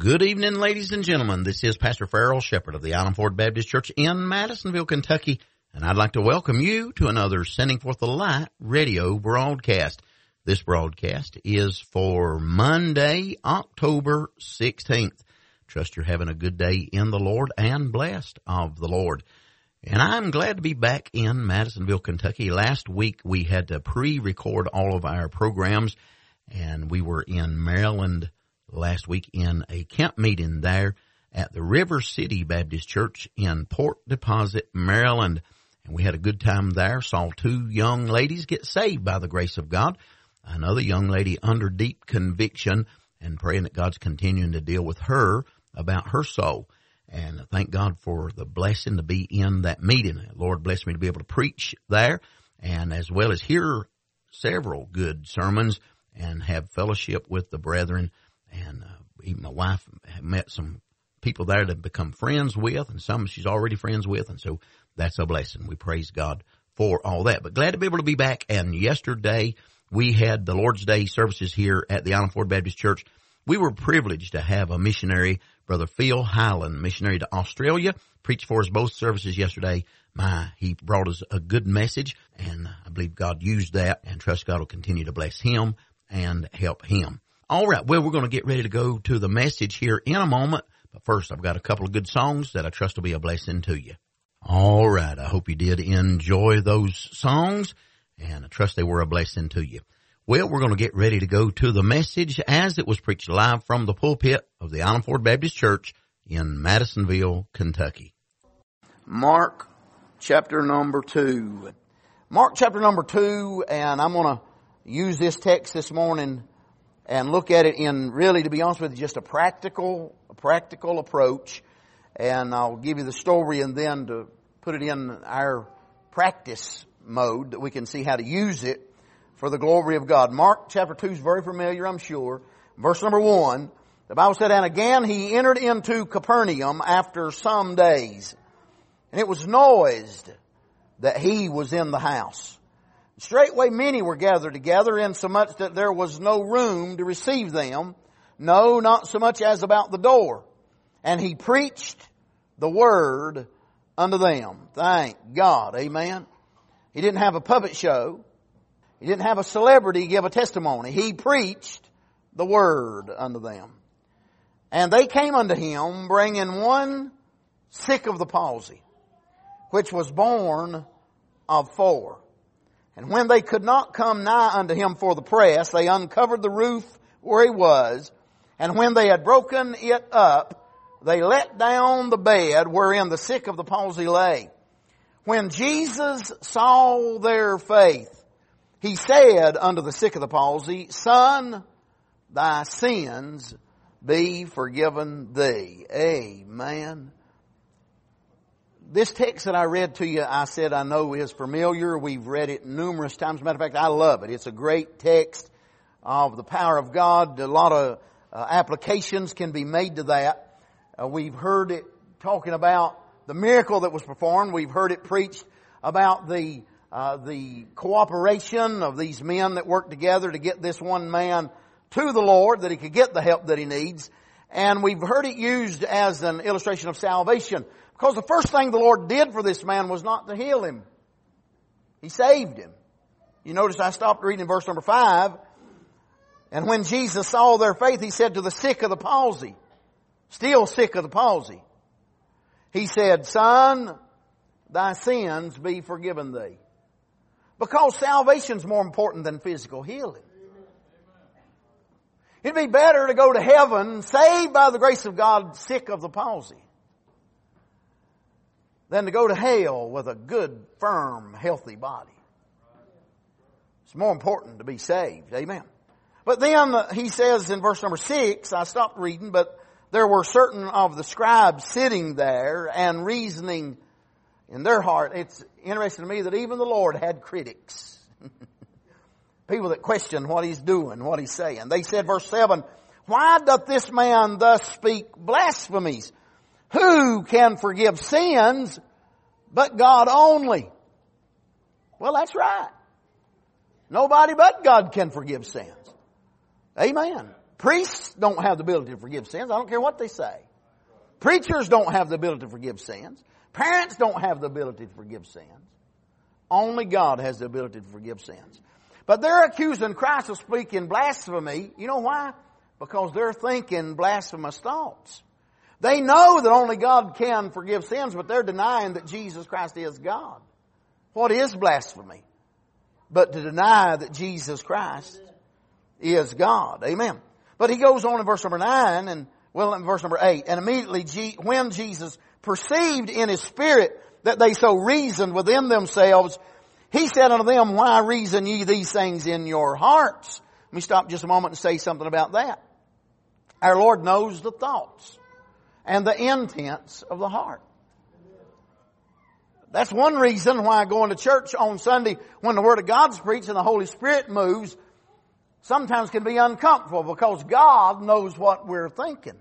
Good evening, ladies and gentlemen. This is Pastor Farrell Shepherd of the Island Ford Baptist Church in Madisonville, Kentucky, and I'd like to welcome you to another Sending Forth the Light radio broadcast. This broadcast is for Monday, October 16th. Trust you're having a good day in the Lord and blessed of the Lord. And I'm glad to be back in Madisonville, Kentucky. Last week we had to pre-record all of our programs and we were in Maryland last week in a camp meeting there at the River City Baptist Church in Port Deposit, Maryland. And we had a good time there. Saw two young ladies get saved by the grace of God. Another young lady under deep conviction and praying that God's continuing to deal with her about her soul. And thank God for the blessing to be in that meeting. Lord bless me to be able to preach there and as well as hear several good sermons and have fellowship with the brethren. And uh, even my wife met some people there to become friends with, and some she's already friends with, and so that's a blessing. We praise God for all that. But glad to be able to be back. And yesterday we had the Lord's Day services here at the Island Ford Baptist Church. We were privileged to have a missionary, Brother Phil Highland, missionary to Australia, preached for us both services yesterday. My, he brought us a good message, and I believe God used that, and trust God will continue to bless him and help him. All right. Well, we're going to get ready to go to the message here in a moment. But first, I've got a couple of good songs that I trust will be a blessing to you. All right. I hope you did enjoy those songs and I trust they were a blessing to you. Well, we're going to get ready to go to the message as it was preached live from the pulpit of the Island Ford Baptist Church in Madisonville, Kentucky. Mark chapter number two. Mark chapter number two, and I'm going to use this text this morning and look at it in really, to be honest with you, just a practical, a practical approach. And I'll give you the story and then to put it in our practice mode that we can see how to use it for the glory of God. Mark chapter 2 is very familiar, I'm sure. Verse number 1, the Bible said, And again he entered into Capernaum after some days. And it was noised that he was in the house. Straightway many were gathered together, insomuch that there was no room to receive them, no, not so much as about the door. And he preached the word unto them. Thank God. Amen. He didn't have a puppet show. He didn't have a celebrity give a testimony. He preached the word unto them. And they came unto him bringing one sick of the palsy, which was borne of four. And when they could not come nigh unto him for the press, they uncovered the roof where he was, and when they had broken it up, they let down the bed wherein the sick of the palsy lay. When Jesus saw their faith, he said unto the sick of the palsy, Son, thy sins be forgiven thee. Amen this text that I read to you, I said I know is familiar. We've read it numerous times. Matter of fact, I love it. It's a great text of the power of God. A lot of uh, applications can be made to that. Uh, we've heard it talking about the miracle that was performed. We've heard it preached about the uh, the cooperation of these men that worked together to get this one man to the Lord, that he could get the help that he needs. And we've heard it used as an illustration of salvation. Because the first thing the Lord did for this man was not to heal him. He saved him. You notice I stopped reading verse number five. And when Jesus saw their faith, he said to the sick of the palsy, still sick of the palsy, he said, son, thy sins be forgiven thee. Because salvation's more important than physical healing. It'd be better to go to heaven saved by the grace of God, sick of the palsy than to go to hell with a good, firm, healthy body. It's more important to be saved. Amen. But then uh, he says in verse number six, I stopped reading, but there were certain of the scribes sitting there and reasoning in their heart. It's interesting to me that even the Lord had critics. People that question what he's doing, what he's saying. They said, verse seven, why doth this man thus speak blasphemies? Who can forgive sins but God only? Well, that's right. Nobody but God can forgive sins. Amen. Priests don't have the ability to forgive sins. I don't care what they say. Preachers don't have the ability to forgive sins. Parents don't have the ability to forgive sins. Only God has the ability to forgive sins. But they're accusing Christ of speaking blasphemy. You know why? Because they're thinking blasphemous thoughts. They know that only God can forgive sins, but they're denying that Jesus Christ is God. What is blasphemy? But to deny that Jesus Christ is God. Amen. But he goes on in verse number nine and, well, in verse number eight, and immediately when Jesus perceived in his spirit that they so reasoned within themselves, he said unto them, why reason ye these things in your hearts? Let me stop just a moment and say something about that. Our Lord knows the thoughts and the intents of the heart. That's one reason why going to church on Sunday when the Word of God's preached and the Holy Spirit moves sometimes can be uncomfortable because God knows what we're thinking.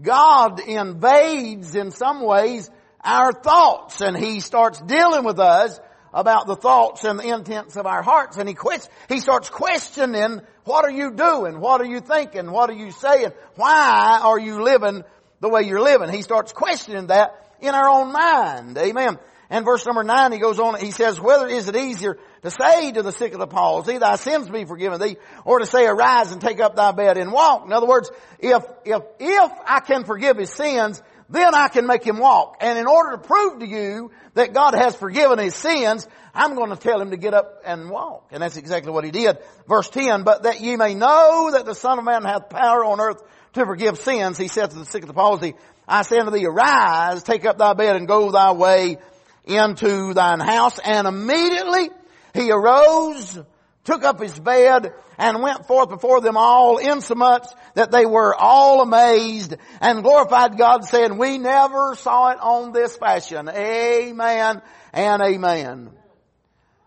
God invades in some ways our thoughts and He starts dealing with us about the thoughts and the intents of our hearts and He quits, He starts questioning what are you doing? What are you thinking? What are you saying? Why are you living the way you're living? He starts questioning that in our own mind. Amen. And verse number nine, he goes on, he says, whether is it easier to say to the sick of the palsy, thy sins be forgiven thee, or to say, arise and take up thy bed and walk. In other words, if, if, if I can forgive his sins, then I can make him walk. And in order to prove to you that God has forgiven his sins, I'm going to tell him to get up and walk. And that's exactly what he did. Verse 10, but that ye may know that the Son of Man hath power on earth to forgive sins, he said to the sick of the palsy, I say unto thee, arise, take up thy bed and go thy way into thine house. And immediately he arose, took up his bed and went forth before them all insomuch that they were all amazed and glorified God saying, we never saw it on this fashion. Amen and amen.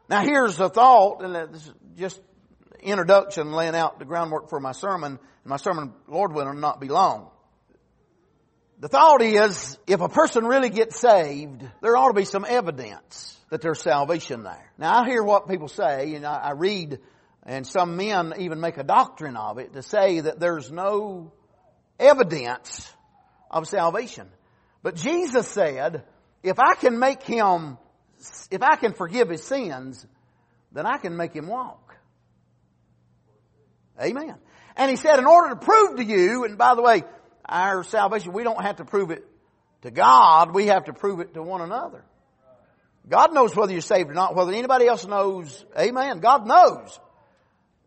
Now here's the thought, and this is just introduction laying out the groundwork for my sermon. My sermon, Lord will not be long. The thought is, if a person really gets saved, there ought to be some evidence that there's salvation there. Now I hear what people say, and I, I read, and some men even make a doctrine of it to say that there's no evidence of salvation. But Jesus said, if I can make him, if I can forgive his sins, then I can make him walk. Amen. And he said, in order to prove to you, and by the way, our salvation, we don't have to prove it to God, we have to prove it to one another. God knows whether you're saved or not, whether anybody else knows. Amen. God knows.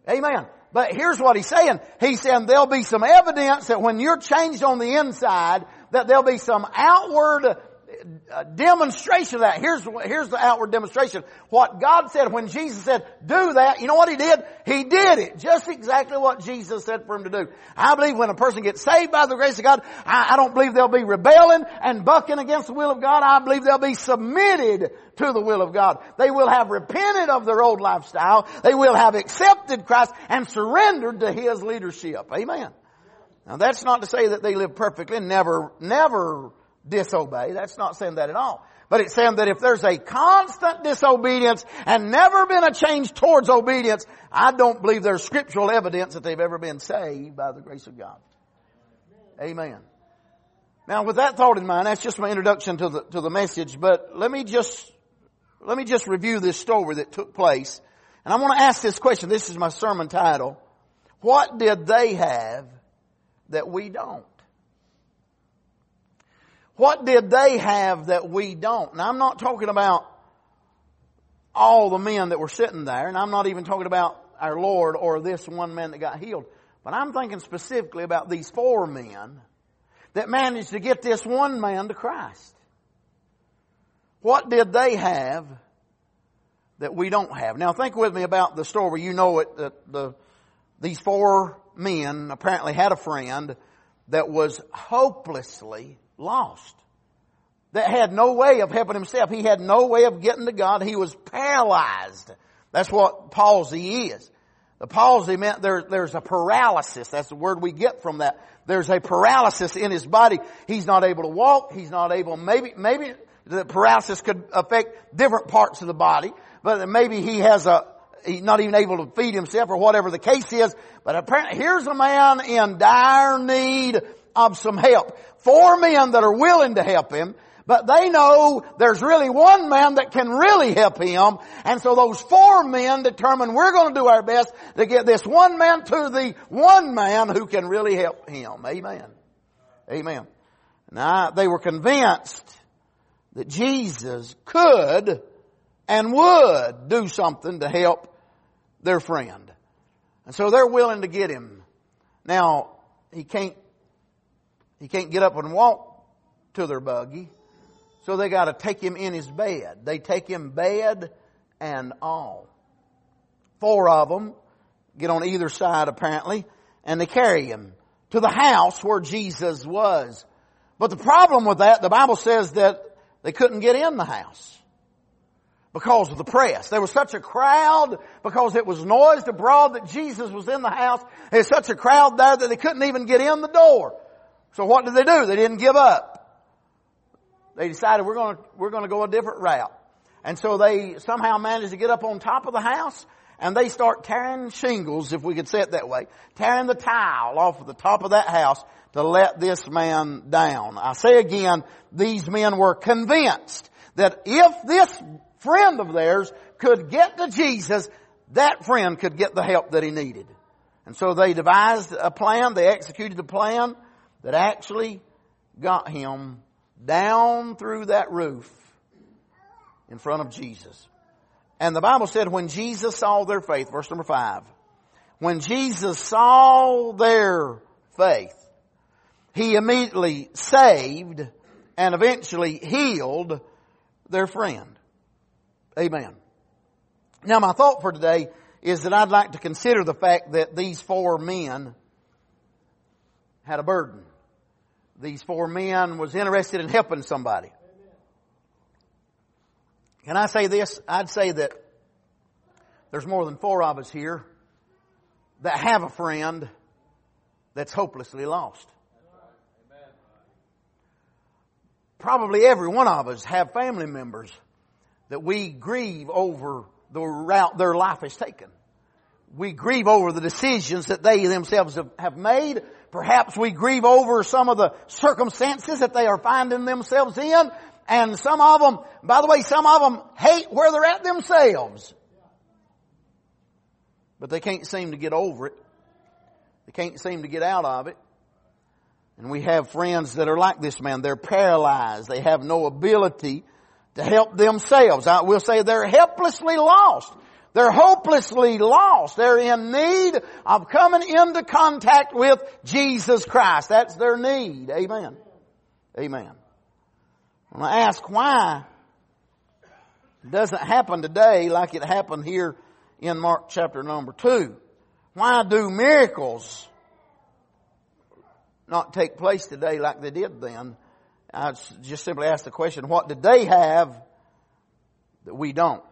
Amen. But here's what he's saying. He's saying there'll be some evidence that when you're changed on the inside, that there'll be some outward demonstration of that. Here's, here's the outward demonstration. What God said when Jesus said, do that, you know what He did? He did it. Just exactly what Jesus said for him to do. I believe when a person gets saved by the grace of God, I, I don't believe they'll be rebelling and bucking against the will of God. I believe they'll be submitted to the will of God. They will have repented of their old lifestyle. They will have accepted Christ and surrendered to His leadership. Amen. Now that's not to say that they live perfectly, never, never disobey. That's not saying that at all. But it's saying that if there's a constant disobedience and never been a change towards obedience, I don't believe there's scriptural evidence that they've ever been saved by the grace of God. Amen. Now with that thought in mind, that's just my introduction to the, to the message, but let me just, let me just review this story that took place. And I want to ask this question. This is my sermon title. What did they have that we don't? What did they have that we don't? Now I'm not talking about all the men that were sitting there, and I'm not even talking about our Lord or this one man that got healed. But I'm thinking specifically about these four men that managed to get this one man to Christ. What did they have that we don't have? Now think with me about the story. You know it, that the, these four men apparently had a friend that was hopelessly lost. That had no way of helping himself. He had no way of getting to God. He was paralyzed. That's what palsy is. The palsy meant there, there's a paralysis. That's the word we get from that. There's a paralysis in his body. He's not able to walk. He's not able, maybe, maybe the paralysis could affect different parts of the body, but maybe he has a, he's not even able to feed himself or whatever the case is. But apparently, here's a man in dire need of some help. Four men that are willing to help him. But they know there's really one man that can really help him. And so those four men determine we're going to do our best to get this one man to the one man who can really help him. Amen. Amen. Now, they were convinced that Jesus could and would do something to help their friend. And so they're willing to get him. Now, he can't, he can't get up and walk to their buggy. So they got to take him in his bed. They take him bed and all. Four of them get on either side apparently, and they carry him to the house where Jesus was. But the problem with that, the Bible says that they couldn't get in the house because of the press. There was such a crowd because it was noised abroad that Jesus was in the house. There's such a crowd there that they couldn't even get in the door. So what did they do? They didn't give up. They decided we're going to, we're going to go a different route. And so they somehow managed to get up on top of the house and they start tearing shingles, if we could say it that way, tearing the tile off of the top of that house to let this man down. I say again, these men were convinced that if this friend of theirs could get to Jesus, that friend could get the help that he needed. And so they devised a plan, they executed a plan that actually got him down through that roof in front of Jesus. And the Bible said when Jesus saw their faith, verse number five, when Jesus saw their faith, he immediately saved and eventually healed their friend. Amen. Now my thought for today is that I'd like to consider the fact that these four men had a burden. These four men was interested in helping somebody. Can I say this? I'd say that there's more than four of us here that have a friend that's hopelessly lost. Probably every one of us have family members that we grieve over the route their life has taken. We grieve over the decisions that they themselves have made. Perhaps we grieve over some of the circumstances that they are finding themselves in. And some of them, by the way, some of them hate where they're at themselves. But they can't seem to get over it. They can't seem to get out of it. And we have friends that are like this man. They're paralyzed. They have no ability to help themselves. I will say they're helplessly lost. They're hopelessly lost. They're in need of coming into contact with Jesus Christ. That's their need. Amen. Amen. When I ask why it doesn't happen today like it happened here in Mark chapter number two. Why do miracles not take place today like they did then? I just simply ask the question, what did they have that we don't?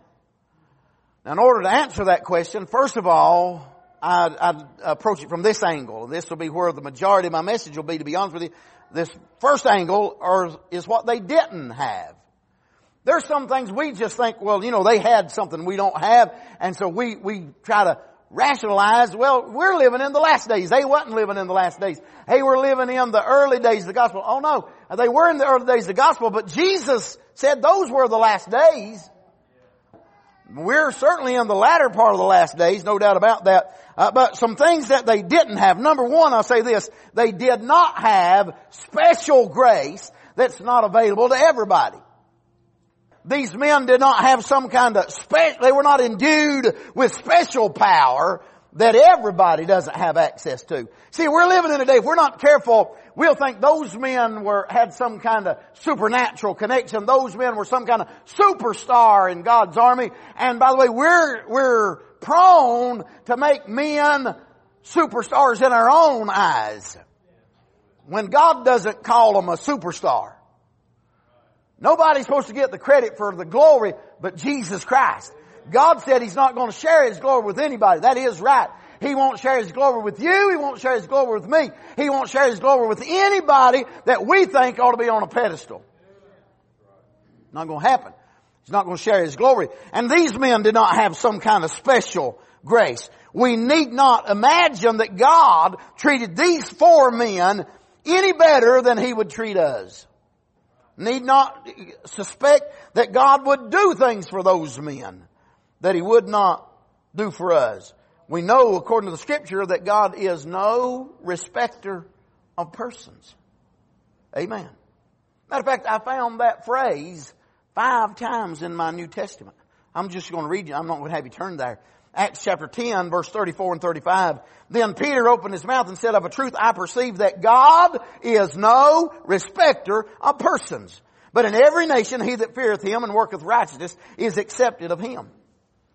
Now in order to answer that question, first of all, I'd, I'd, approach it from this angle. This will be where the majority of my message will be, to be honest with you. This first angle are, is what they didn't have. There's some things we just think, well, you know, they had something we don't have, and so we, we try to rationalize, well, we're living in the last days. They wasn't living in the last days. Hey, we're living in the early days of the gospel. Oh no, they were in the early days of the gospel, but Jesus said those were the last days. We're certainly in the latter part of the last days, no doubt about that. Uh, but some things that they didn't have. Number one, I'll say this. They did not have special grace that's not available to everybody. These men did not have some kind of special, they were not endued with special power that everybody doesn't have access to. See, we're living in a day, if we're not careful, we'll think those men were, had some kind of supernatural connection. Those men were some kind of superstar in God's army. And by the way, we're, we're prone to make men superstars in our own eyes. When God doesn't call them a superstar. Nobody's supposed to get the credit for the glory but Jesus Christ. God said He's not going to share His glory with anybody. That is right. He won't share His glory with you. He won't share His glory with me. He won't share His glory with anybody that we think ought to be on a pedestal. Not going to happen. He's not going to share his glory. And these men did not have some kind of special grace. We need not imagine that God treated these four men any better than he would treat us. Need not suspect that God would do things for those men that he would not do for us. We know according to the scripture that God is no respecter of persons. Amen. Matter of fact, I found that phrase five times in my New Testament. I'm just going to read you. I'm not going to have you turn there. Acts chapter 10 verse 34 and 35. Then Peter opened his mouth and said, of a truth I perceive that God is no respecter of persons. But in every nation he that feareth him and worketh righteousness is accepted of him.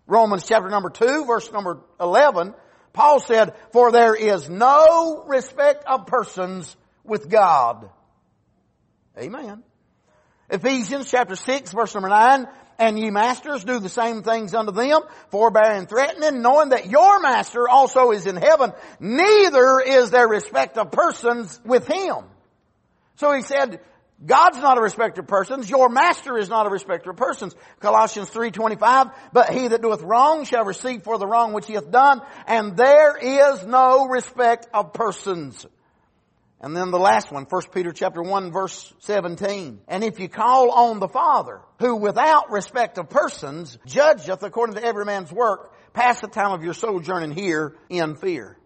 Romans chapter number 2 verse number 11, Paul said, for there is no respect of persons with God. Amen. Ephesians chapter 6 verse number 9, and ye masters do the same things unto them, forbearing threatening, knowing that your master also is in heaven, neither is there respect of persons with him. So he said, God's not a respecter of persons. Your master is not a respecter of persons. Colossians 3.25, but he that doeth wrong shall receive for the wrong which he hath done, and there is no respect of persons. And then the last one, 1 Peter chapter 1 verse 17. And if you call on the Father, who without respect of persons judgeth according to every man's work, pass the time of your sojourning here in fear.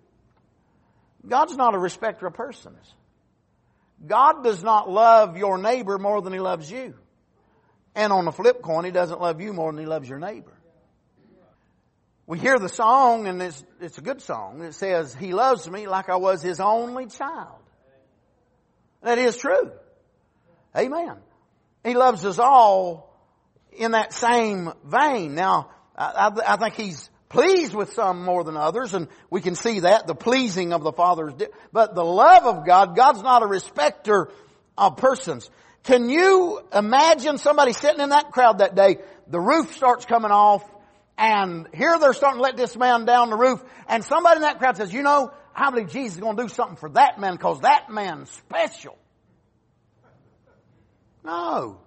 God's not a respecter of persons. God does not love your neighbor more than he loves you. And on the flip coin, he doesn't love you more than he loves your neighbor. We hear the song, and it's, it's a good song. It says, He loves me like I was His only child. That is true. Amen. He loves us all in that same vein. Now, I, I, think He's pleased with some more than others, and we can see that, the pleasing of the Father. But the love of God, God's not a respecter of persons. Can you imagine somebody sitting in that crowd that day, the roof starts coming off, and here they're starting to let this man down the roof, and somebody in that crowd says, you know, I believe Jesus is going to do something for that man because that man's special. No.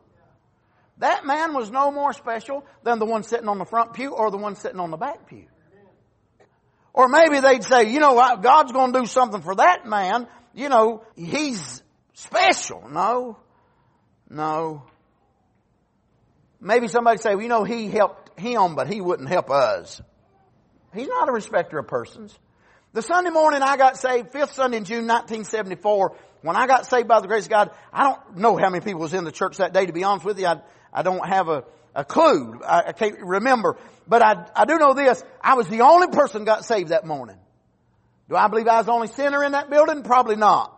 That man was no more special than the one sitting on the front pew or the one sitting on the back pew. Or maybe they'd say, you know, God's going to do something for that man. You know, he's special. No. No. Maybe somebody say, well, you know, he helped him, but he wouldn't help us. He's not a respecter of persons. The Sunday morning I got saved, fifth Sunday in June 1974, when I got saved by the grace of God, I don't know how many people was in the church that day, to be honest with you. I, I don't have a, a clue. I, I can't remember. But I, I do know this. I was the only person got saved that morning. Do I believe I was the only sinner in that building? Probably not.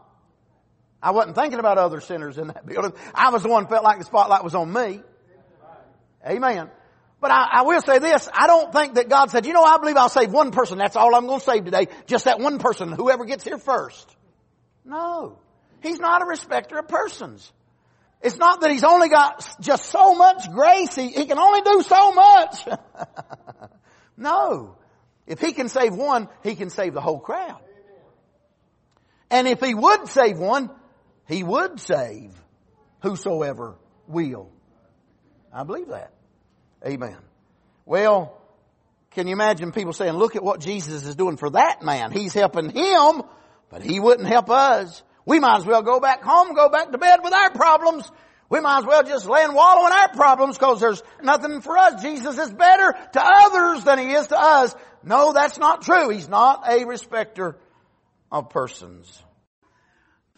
I wasn't thinking about other sinners in that building. I was the one felt like the spotlight was on me. Amen. But I, I, will say this, I don't think that God said, you know, I believe I'll save one person. That's all I'm going to save today. Just that one person, whoever gets here first. No. He's not a respecter of persons. It's not that he's only got just so much grace. He, he can only do so much. no. If he can save one, he can save the whole crowd. And if he would save one, he would save whosoever will. I believe that. Amen. Well, can you imagine people saying, look at what Jesus is doing for that man. He's helping him, but he wouldn't help us. We might as well go back home, go back to bed with our problems. We might as well just lay and wallow in our problems because there's nothing for us. Jesus is better to others than he is to us. No, that's not true. He's not a respecter of persons.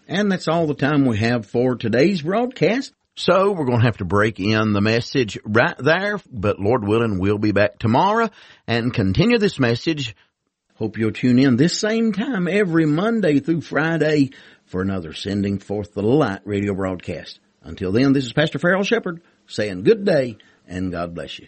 And that's all the time we have for today's broadcast. So we're going to have to break in the message right there, but Lord willing, we'll be back tomorrow and continue this message. Hope you'll tune in this same time every Monday through Friday for another Sending Forth the Light radio broadcast. Until then, this is Pastor Farrell Shepherd saying good day and God bless you.